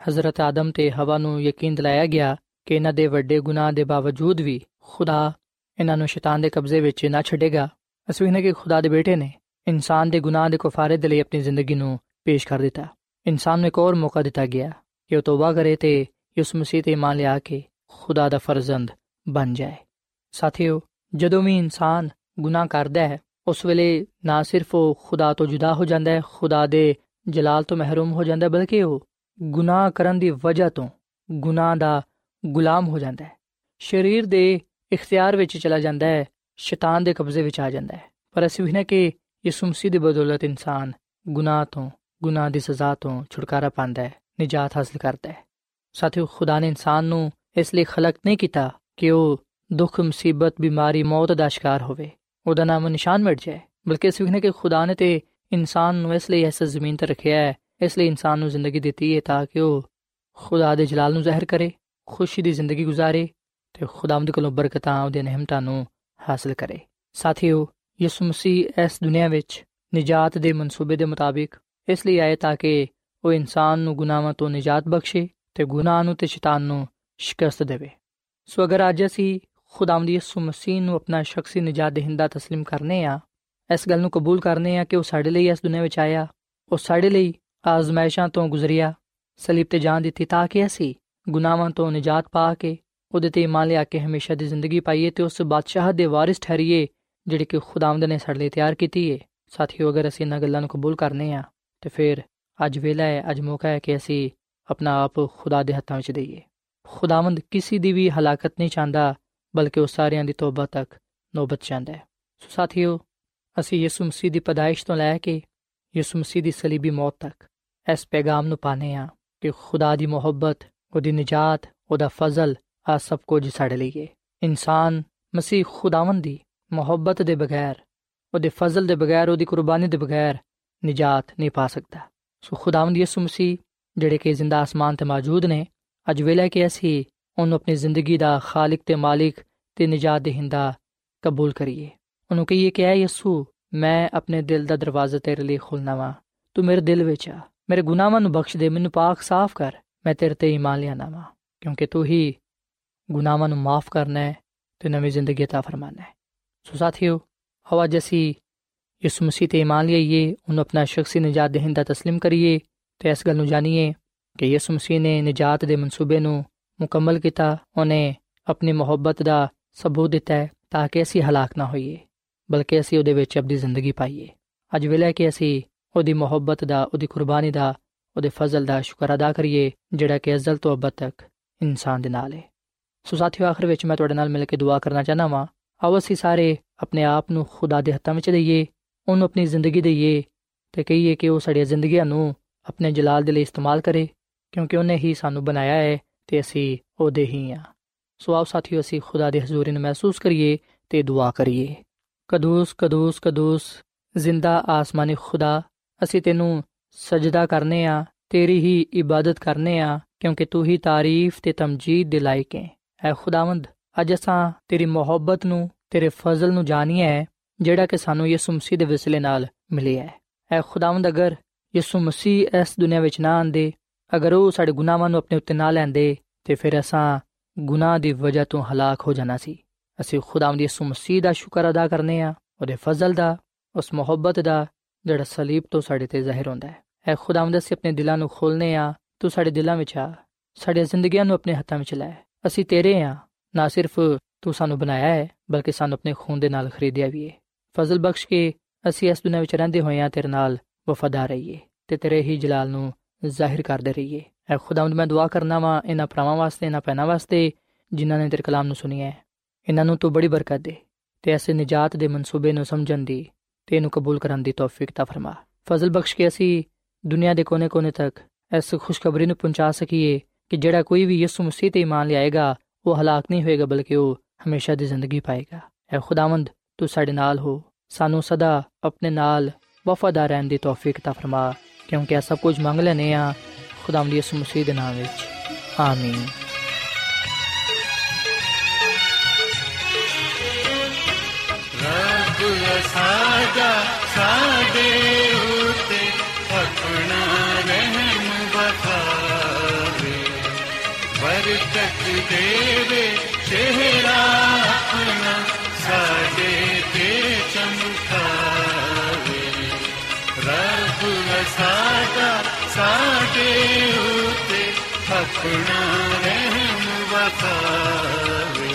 ਹਜ਼ਰਤ ਆਦਮ ਤੇ ਹਵਾ ਨੂੰ ਯਕੀਨ ਦਿਲਾਇਆ ਗਿਆ ਕਿ ਇਹਨਾਂ ਦੇ ਵੱਡੇ ਗੁਨਾਹ ਦੇ ਬਾਵਜੂਦ ਵੀ ਖੁਦਾ ਇਹਨਾਂ ਨੂੰ ਸ਼ੈਤਾਨ ਦੇ ਕਬਜ਼ੇ ਵਿੱਚ ਨਾ ਛੱਡੇਗਾ, ਅਸੀਂ ਵੀ ਕਿ ਖੁਦਾ ਦੇ ਬੇਟੇ ਨੇ ਇਨਸਾਨ ਦੇ ਗੁਨਾਹ ਦੇ ਕਫਾਰੇ ਦੇ ਲਈ ਆਪਣੀ ਜ਼ਿੰਦਗੀ ਨੂੰ ਪੇਸ਼ ਕਰ ਦਿੱਤਾ। ਇਨਸਾਨ ਨੂੰ ਇੱਕ ਹੋਰ ਮੌਕਾ ਦਿੱਤਾ ਗਿਆ ਕਿ ਉਹ ਤੋਬਾ ਕਰੇ ਤੇ ਯਿਸੂ ਮਸੀਹ ਤੇ ਇਮਾਨ ਲਿਆ ਕੇ ਖੁਦਾ ਦਾ ਫਰਜ਼ੰਦ ਬਣ ਜਾਏ। ਸਾਥੀਓ, ਜਦੋਂ ਵੀ ਇਨਸਾਨ ਗੁਨਾਹ ਕਰਦਾ ਹੈ, ਉਸ ਵੇਲੇ ਨਾ ਸਿਰਫ ਉਹ ਖੁਦਾ ਤੋਂ ਜੁਦਾ ਹੋ ਜਾਂਦਾ ਹੈ, ਖੁਦਾ ਦੇ ਜਲਾਲ ਤੋਂ ਮਹਿਰੂਮ ਹੋ ਜਾਂਦਾ ਹੈ ਬਲਕਿ ਉਹ ਗੁਨਾਹ ਕਰਨ ਦੀ ਵਜ੍ਹਾ ਤੋਂ ਗੁਨਾਹ ਦਾ ਗੁਲਾਮ ਹੋ ਜਾਂਦਾ ਹੈ। ਸਰੀਰ ਦੇ ਇਖਤਿਆਰ ਵਿੱਚ ਚਲਾ ਜਾਂਦਾ ਹੈ, ਸ਼ੈਤਾਨ ਦੇ ਕਬਜ਼ੇ ਵਿੱਚ ਆ ਜਾਂਦਾ ਹੈ। ਪਰ ਅਸੀਂ ਵੀ ਨਾ ਕਿ ਯਿਸੂ ਮਸੀਹ ਦੀ ਬਦੌਲਤ ਇਨਸਾਨ ਗੁਨਾਹ ਤੋਂ, ਗੁਨਾਹ ਦੀ ਸਜ਼ਾ ਤੋਂ ਛੁਟਕਾਰਾ ਪਾਉਂਦਾ ਹੈ, ਨਜਾਤ ਹਾਸਲ ਕਰਦਾ ਹੈ। ਸਾਥੀਓ, ਖੁਦਾ ਨੇ ਇਨਸਾਨ ਨੂੰ ਇਸ ਲਈ ਖਲਕ ਨਹੀਂ ਕੀਤਾ ਕਿ ਉਹ ਦੁੱਖ, ਮੁਸੀਬਤ, ਬਿਮਾਰੀ, ਮੌਤ ਦਾ ਸ਼ਿਕਾਰ ਹੋਵੇ। ਉਹਦਾ ਨਾਮ ਨਿਸ਼ਾਨ ਮਿਟ ਜਾਏ, ਬਲਕਿ ਇਸ ਵਿਖਨੇ ਕਿ ਖੁਦਾ ਨੇ ਤੇ ਇਨਸਾਨ ਨੂੰ ਇਸ ਲਈ ਇਸ ਜ਼ਮੀਨ ਤੇ ਰੱਖਿਆ ਹੈ, ਇਸ ਲਈ ਇਨਸਾਨ ਨੂੰ ਜ਼ਿੰਦਗੀ ਦਿੱਤੀ ਹੈ ਤਾਂ ਕਿ ਉਹ ਖੁਦਾ ਦੇ ਜਲਾਲ ਨੂੰ ਜ਼ਾਹਿਰ ਕਰੇ, ਖੁਸ਼ੀ ਦੀ ਜ਼ਿੰਦਗੀ ਗੁਜ਼ਾਰੇ ਤੇ ਖੁਦਾਵੰਦ ਕੋਲੋਂ ਬਰਕਤਾਂ ਉਹਦੇ ਨਿਹਮਤਾਂ ਨੂੰ ਹਾਸਲ ਕਰੇ। ਸਾਥੀਓ, ਯਿਸੂ ਮਸੀਹ ਇਸ ਦੁਨੀਆ ਵਿੱਚ ਨਜਾਤ ਦੇ ਮਨਸੂਬੇ ਦੇ ਮੁਤਾਬਿਕ ਇਸ ਲਈ ਆਇਆ ਤਾਂ ਕਿ ਉਹ ਇਨਸਾਨ ਨੂੰ ਗੁਨਾਹਾਂ ਤੋਂ ਨਜਾਤ ਬਖਸ਼ੇ ਤੇ ਗੁਨਾਹ ਨੂੰ ਤੇ ਸ਼ੈਤਾਨ ਨੂੰ ਸ਼ਿਕਸਤ ਦੇਵੇ। ਸੋ ਅਗਰ ਅੱਜ ਅਸੀਂ ਖੁਦਾਵੰਦ ਯਿਸੂ ਮਸੀਹ ਨੂੰ ਆਪਣਾ ਸ਼ਖਸੀ ਨਜਾਤ ਦੇਹਿੰਦਾ تسلیم ਕਰਨੇ ਆ ਇਸ ਗੱਲ ਨੂੰ ਕਬੂਲ ਕਰਨੇ ਆ ਕਿ ਉਹ ਸਾਡੇ ਲਈ ਇਸ ਦੁਨੀਆ ਵਿੱਚ ਆਇਆ ਉਹ ਸਾਡੇ ਲਈ ਆਜ਼ਮਾਇਸ਼ਾਂ ਤੋਂ ਗੁਜ਼ਰਿਆ ਸਲੀਬ ਤੇ ਜਾਨ ਦਿੱਤੀ ਤਾਂ ਕਿ ਅਸੀਂ ਗੁਨਾਹਾਂ ਤੋਂ ਨਜਾਤ ਪਾ ਕੇ ਉਹਦੇ ਤੇ ਇਮਾਨ ਲਿਆ ਕੇ ਹਮੇਸ਼ਾ ਦੀ ਜ਼ਿੰਦਗੀ ਪਾਈਏ ਤੇ ਉਸ ਬਾਦਸ਼ਾਹ ਦੇ ਵਾਰਿਸ ਠਹਿਰੀਏ ਜਿਹੜੇ ਕਿ ਖੁਦਾਵੰਦ ਨੇ ਸਾਡੇ ਲਈ ਤਿਆਰ ਕੀਤੀ ਏ ਸਾਥੀਓ ਅਗਰ ਅਸੀਂ ਇਹਨਾਂ ਗੱਲਾਂ ਨੂੰ ਕਬੂਲ ਕਰਨੇ ਆ ਤੇ ਫਿਰ ਅੱਜ ਵੇਲਾ ਹੈ ਅੱਜ ਮੌਕਾ ਹੈ ਕਿ ਅਸੀਂ ਆਪਣਾ ਆਪ ਖੁਦਾ ਦੇ ਹੱਥਾਂ ਵਿੱਚ ਦਈਏ ਖੁਦਾਵੰਦ ਕਿਸੇ ਦੀ ਵੀ ਹਲਾਕਤ ਨਹੀਂ ਚਾਹੁੰਦਾ ਬਲਕਿ ਉਹ ਸਾਰਿਆਂ ਦੀ ਤੋਬਾ ਤੱਕ ਨੋਬਤ ਚਾਹੁੰਦਾ ਹੈ ਸੋ ਸਾਥੀਓ ਅਸੀਂ ਯਿਸੂ ਮਸੀਹ ਦੀ ਪਦਾਇਸ਼ ਤੋਂ ਲੈ ਕੇ ਯਿਸੂ ਮਸੀਹ ਦੀ ਸਲੀਬੀ ਮੌਤ ਤੱਕ ਇਸ ਪੈਗਾਮ ਨੂੰ ਪਾਣੇ ਆ ਕਿ ਖੁਦਾ ਦੀ ਮੁਹੱਬਤ ਉਹਦੀ ਨਜਾਤ ਉਹਦਾ ਫਜ਼ਲ ਆ ਸਭ ਕੁਝ ਸਾਡੇ ਲਈ ਹੈ ਇਨਸਾਨ ਮਸੀਹ ਖੁਦਾਵੰਦ ਦੀ ਮੁਹੱਬਤ ਦੇ ਬਗੈਰ ਉਹਦੇ ਫਜ਼ਲ ਦੇ ਬਗੈਰ ਉਹਦੀ ਕੁਰਬਾਨੀ ਦੇ ਬਗੈਰ ਨਜਾਤ ਨਹੀਂ ਪਾ ਸਕਦਾ ਸੋ ਖੁਦਾਵੰਦ ਯਿਸੂ ਮਸੀਹ ਜਿਹੜੇ ਕਿ ਜ਼ਿੰਦਾ ਆਸਮਾਨ ਤੇ ਮੌਜੂਦ ਨੇ ਅੱਜ ਵੇਲੇ ਕਿ ਅਸੀਂ ਉਹਨੂੰ ਆਪਣੀ ਜ਼ਿੰਦਗੀ ਦਾ ਖਾਲਕ ਤੇ ਮਾਲਿਕ ਤੇ ਨਜਾਤ ਦੇਹਿੰਦਾ ਕਬੂਲ ਕਰੀਏ ਉਹਨੂੰ ਕਹੀਏ ਕਿ ਐ ਯਿਸੂ ਮੈਂ ਆਪਣੇ ਦਿਲ ਦਾ ਦਰਵਾਜ਼ਾ ਤੇਰੇ ਲਈ ਖੋਲਣਾ ਵਾ ਤੂੰ ਮੇਰੇ ਦਿਲ ਵਿੱਚ ਆ ਮੇਰੇ ਗੁਨਾਹਾਂ ਨੂੰ ਬਖਸ਼ ਦੇ ਮੈਨੂੰ ਪਾਕ ਸਾਫ਼ ਕਰ ਮੈਂ ਤੇਰੇ ਤੇ ਈਮਾਨ ਲਿਆਣਾ ਵਾ ਕਿਉਂਕਿ ਤੂੰ ਹੀ ਗੁਨਾਹਾਂ ਨੂੰ ਮਾਫ ਕਰਨਾ ਹੈ ਤੇ ਨਵੀਂ ਜ਼ਿੰਦਗੀ عطا ਫਰਮਾਨਾ ਹੈ ਸੋ ਸਾਥੀਓ ਹਵਾ ਜਸੀ ਯਿਸੂ ਮਸੀਹ ਤੇ ਈਮਾਨ ਲਈਏ ਉਹਨੂੰ ਆਪਣਾ ਸ਼ਖਸੀ ਨਜਾਤ ਦੇਹਿੰਦਾ تسلیم ਕਰੀਏ ਤੇ ਇਸ ਗੱਲ ਨੂੰ ਜਾਣੀਏ ਕਿ ਯਿਸੂ ਮਸੀਹ ਨੇ ਨਜਾਤ ਦੇ ਮਨਸੂਬੇ ਨੂੰ ਮੁਕੰਮਲ ਕੀਤਾ, ਉਹਨੇ ਆਪਣੀ ਮੁਹੱਬਤ ਦਾ ਸਬੂਤ ਦਿੱਤਾ ਹੈ ਤਾਂ ਕਿ ਅਸੀਂ ਹਲਾਕ ਨਾ ਹੋਈਏ, ਬਲਕਿ ਅਸੀਂ ਉਹਦੇ ਵਿੱਚ ਆਪਣੀ ਜ਼ਿੰਦਗੀ ਪਾਈਏ। ਅੱਜ ਵੇਲੇ ਕਿ ਅਸੀਂ ਉਹਦੀ ਮੁਹੱਬਤ ਦਾ, ਉਹਦੀ ਕੁਰਬਾਨੀ ਦਾ, ਉਹਦੇ ਫਜ਼ਲ ਦਾ ਸ਼ੁਕਰ ਅਦਾ ਕਰੀਏ, ਜਿਹੜਾ ਕਿ ਅਜ਼ਲ ਤੋਂ ਅਬਦ ਤੱਕ ਇਨਸਾਨ ਦੇ ਨਾਲ ਹੈ। ਸੋ ਸਾਥੀਓ, ਆਖਰ ਵਿੱਚ ਮੈਂ ਤੁਹਾਡੇ ਨਾਲ ਮਿਲ ਕੇ ਦੁਆ ਕਰਨਾ ਚਾਹਨਾ ਵਾਂ। ਆਓ ਅਸੀਂ ਸਾਰੇ ਆਪਣੇ ਆਪ ਨੂੰ ਖੁਦਾ ਦੇ ਹੱਥਾਂ ਵਿੱਚ ਦਈਏ, ਉਹਨੂੰ ਆਪਣੀ ਜ਼ਿੰਦਗੀ ਦੇਈਏ ਤੇ ਕਹੀਏ ਕਿ ਉਹ ਸਾਡੀਆਂ ਜ਼ਿੰਦਗੀਆਂ ਨੂੰ ਆਪਣੇ ਜਲਾਲ ਦੇ ਲਈ ਇਸਤੇਮਾਲ ਕਰੇ, ਕਿਉਂਕਿ ਉਹਨੇ ਹੀ ਸਾਨੂੰ ਬਣਾਇਆ ਹੈ ਤੇ ਅਸੀਂ ਉਹਦੇ ਹੀ ਆ ਸੋ ਆਓ ਸਾਥੀਓ, ਅਸੀਂ ਖੁਦਾ ਦੇ ਹਜ਼ੂਰੀ ਨੂੰ ਮਹਿਸੂਸ ਕਰੀਏ ਤੇ ਦੁਆ ਕਰੀਏ। ਕਦੂਸ ਕਦੂਸ ਕਦੂਸ, ਜ਼ਿੰਦਾ ਆਸਮਾਨੀ ਖੁਦਾ, ਅਸੀਂ ਤੈਨੂੰ ਸਜਦਾ ਕਰਨੇ ਆ ਤੇਰੀ ਹੀ ਇਬਾਦਤ ਕਰਨੇ ਆ ਕਿਉਂਕਿ ਤੂੰ ਹੀ ਤਾਰੀਫ ਤੇ ਤਮਜੀਦ ਦੇ ਲਾਇਕ ਹੈ। ਐ ਖੁਦਾਵੰਦ, ਅੱਜ ਅਸਾਂ ਤੇਰੀ ਮੁਹੱਬਤ ਨੂੰ, ਤੇਰੇ ਫਜ਼ਲ ਨੂੰ ਜਾਣੀਏ ਹੈ, ਜਿਹੜਾ ਕਿ ਸਾਨੂੰ ਯਿਸੂ ਮਸੀਹ ਦੇ ਵਸਿਲੇ ਨਾਲ ਮਿਲਿਆ ਹੈ। ਐ ਖੁਦਾਵੰਦ, ਅਗਰ ਯਿਸੂ ਮਸੀਹ ਇਸ ਦੁਨੀਆ ਵਿੱਚ ਨਾ ਆਂਦੇ ਅਗਰ ਉਹ ਸਾਡੇ ਗੁਨਾਹਾਂ ਨੂੰ ਆਪਣੇ ਉੱਤੇ ਨਾ ਲੈਂਦੇ, ਤੇ ਫਿਰ ਅਸਾਂ ਗੁਨਾਹ ਦੀ ਵਜ੍ਹਾ ਤੋਂ ਹਲਾਕ ਹੋ ਜਾਣਾ ਸੀ। ਅਸੀਂ ਖੁਦਾਵੰਦ ਯਿਸੂ ਮਸੀਹ ਦਾ ਸ਼ੁਕਰ ਅਦਾ ਕਰਨੇ ਆ, ਉਹਦੇ ਫਜ਼ਲ ਦਾ, ਉਸ ਮੁਹੱਬਤ ਦਾ, ਜਿਹੜਾ ਸਲੀਬ ਤੋਂ ਸਾਡੇ ਤੇ ਜ਼ਾਹਿਰ ਹੁੰਦਾ ਹੈ। ਐ ਖੁਦਾਵੰਦ ਅਸੀਂ ਆਪਣੇ ਦਿਲਾਂ ਨੂੰ ਖੋਲਨੇ ਆ, ਤੂੰ ਸਾਡੇ ਦਿਲਾਂ ਵਿੱਚ ਆ ਸਾਡੀਆਂ ਜ਼ਿੰਦਗੀਆਂ ਨੂੰ ਆਪਣੇ ਹੱਥਾਂ ਵਿੱਚ ਲੈ। ਅਸੀਂ ਤੇਰੇ ਆ, ਨਾ ਸਿਰਫ ਤੂੰ ਸਾਨੂੰ ਬਣਾਇਆ ਹੈ, ਬਲਕਿ ਸਾਨੂੰ ਆਪਣੇ ਖੂਨ ਦੇ ਨਾਲ ਖਰੀਦਿਆ ਵੀ ਹੈ। ਫਜ਼ਲ ਬਖਸ਼ ਕੇ ਅਸੀਂ ਇਸ ਦੁਨੀਆਂ ਵਿੱਚ ਰਹਿੰਦੇ ਹੋਏ ਆ, ਤੇਰੇ ਨਾਲ ਵਫਾਦਾਰ ਰਹੀਏ, ਤੇ ਤੇਰੇ ਹੀ ਜਲਾਲ ਨੂੰ ਜ਼ਾਹਿਰ ਕਰਦੇ ਰਹੀਏ। ਐ ਖੁਦਾਵੰਦ, ਮੈਂ ਦੁਆ ਕਰਨਾ ਵਾਂ ਇਹਨਾਂ ਭਰਾਵਾਂ ਵਾਸਤੇ, ਇਹਨਾਂ ਪੈਨਾ ਵਾਸਤੇ, ਜਿਨ੍ਹਾਂ ਨੇ ਤੇਰੇ ਕਲਾਮ ਨੂੰ ਸੁਣਿਆ ਹੈ। ਇਹਨਾਂ ਨੂੰ ਤੂੰ ਬੜੀ ਬਰਕਤ ਦੇ ਤੇ ਐਸੇ ਨਜਾਤ ਦੇ ਮਨਸੂਬੇ ਨੂੰ ਸਮਝਣ ਦੀ ਤੇ ਇਹਨੂੰ ਕਬੂਲ ਕਰਨ ਦੀ ਤੌਫੀਕ ਤਾ ਫਰਮਾ। ਫਜ਼ਲ ਬਖਸ਼ ਕੇ ਅਸੀਂ ਦੁਨੀਆ ਦੇ ਕੋਨੇ-ਕੋਨੇ ਤੱਕ ਇਸ ਖੁਸ਼ਖਬਰੀ ਨੂੰ ਪਹੁੰਚਾ ਸਕੀਏ ਕਿ ਜਿਹੜਾ ਕੋਈ ਵੀ ਯਿਸੂ ਮਸੀਹ ਤੇ ਈਮਾਨ ਲਿਆਏਗਾ, ਉਹ ਹਲਾਕ ਨਹੀਂ ਹੋਏਗਾ, ਬਲਕਿ ਉਹ ਹਮੇਸ਼ਾ ਦੀ ਜ਼ਿੰਦਗੀ ਪਾਏਗਾ। ਐ ਖੁਦਾਵੰਦ, ਤੂੰ ਸਾਡੇ ਨਾਲ ਹੋ। ਸਾਨੂੰ ਸਦਾ ਆਪਣੇ ਨਾਲ ਵਫਾਦਾਰ ਰਹਿਣ ਦੀ ਤੌਫੀਕ ਤਾ ਫਰਮਾ। ਕਿਉਂਕਿ ਇਹ ਸਭ ਕੁਝ ਮੰਗ ਲੈਨੇ ਆ ਖੁਦਾਵੰਦ ਯਿਸੂ ਮਸੀਹ ਦੇ ਨਾਮ ਵਿੱਚ ਆਮੀਨ ਰੱਬ ਸਾਡਾ ਸਾਡੇ ਉਤੇ ਆਪਣਾ ਰਹਿਮ ਬਖਾਵੇ ਬਰਕਤ ਦੇਵੇ ਚਿਹਰਾ ਆਪਣਾ ਸਾਡੇ ਤੇ ਚਮਕਾਵੇ ਰੱਬ ਸਾਡਾ ਸਾਡੇ ਉਤੇ ਆਪਣਾ ਰਹਿਮ ਬਖਾਵੇ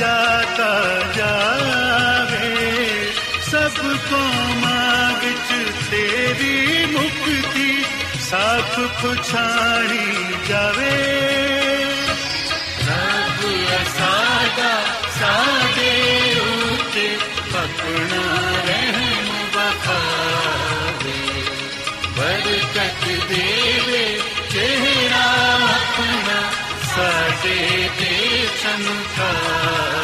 ਰੱਬ ਜਾਗਾ ਜਾਵੇ, ਸਭ ਕੌਮਾਂ ਵਿੱਚ ਤੇਰੀ ਮੁਕਤੀ, ਸਾਥ ਪੁਛਾਣੀ ਜਾਵੇ। ਰੱਬ ਸਾਡਾ, ਸਾਡੇ ਉਤੇ ਪਕਣਾ ਰਹਿਮ ਬਖਾਵੇ ਬਰਕਤ ਦੇਵੇ ਚਿਹਰਾ ਆਪਣਾ ਸਾਡੇ ਤੇ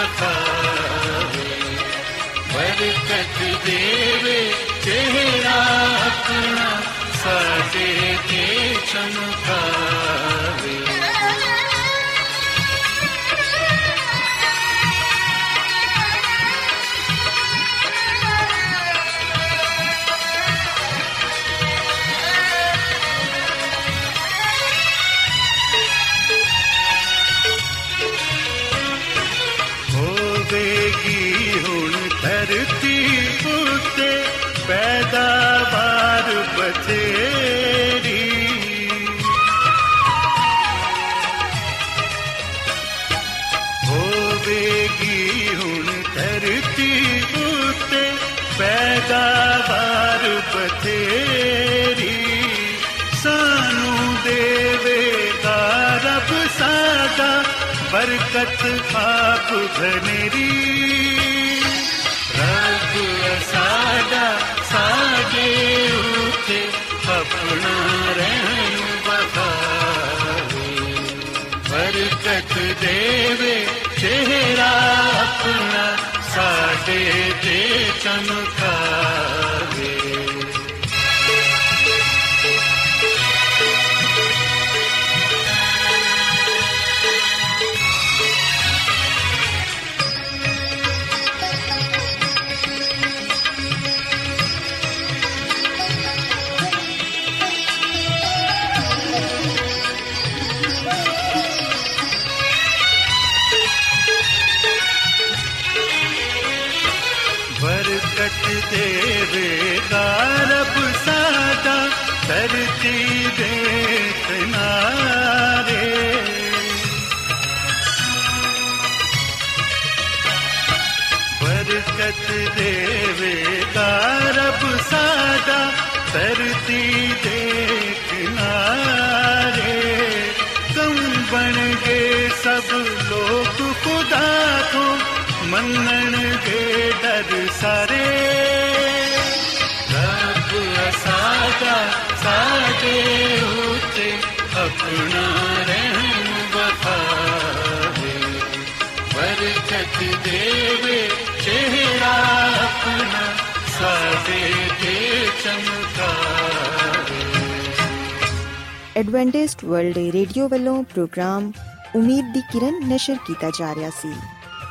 ਰਹਿਮ ਬਖਾਵੇ ਬਰਕਤ ਦੇਵੇ ਚਿਹਰਾ ਆਪਣਾ ਸਾਡੇ ਤੇ ਸਾਨੂੰ ਦੇਵੇਗਾ ਰੱਬ ਸਾਡਾ ਬਰਕਤ ਆਪ ਘਨੇਰੀ ਰੱਬ ਸਾਡਾ ਸਾਡੇ ਉਤੇ ਆਪਣਾ ਰਹਿਣ ਬਖਾਵੇ ਬਰਕਤ ਦੇਵੇ ਚਿਹਰਾ ਆਪਣਾ ਸਾਡੇ ਤੇ ਬਰਕਤ ਦੇਵੇਗਾ ਰੱਬ ਸਾਡਾ ਧਰਤੀ ਦੇ ਕਿਨਾਰੇ ਬਰਕਤ ਦੇਵੇਗਾ ਰੱਬ ਸਾਡਾ ਧਰਤੀ ਦੇ ਕਿਨਾਰੇ ਕਮ ਬਣ ਗਏ ਸਭ ਲੋਕ ਖੁਦਾ ਤੋਂ? ਮੰਨਣਗੇ ਡਰ ਸਾਰੇ ਰੱਬ ਸਾਡਾ ਸਾਡੇ ਉਤੇ ਆਪਣਾ ਰਹਿਮ ਬਖਾਵੇ ਬਰਕਤ ਦੇਵੇ ਚਿਹਰਾ ਆਪਣਾ ਸਾਡੇ ਤੇ ਚਮਕਾਵੇ ਐਡਵੈਂਟਿਸਟ ਵਰਲਡ ਰੇਡੀਓ ਵੱਲੋਂ ਪ੍ਰੋਗਰਾਮ ਉਮੀਦ ਦੀ ਕਿਰਨ ਨਿਸ਼ਰ ਕੀਤਾ ਜਾ ਰਿਹਾ ਸੀ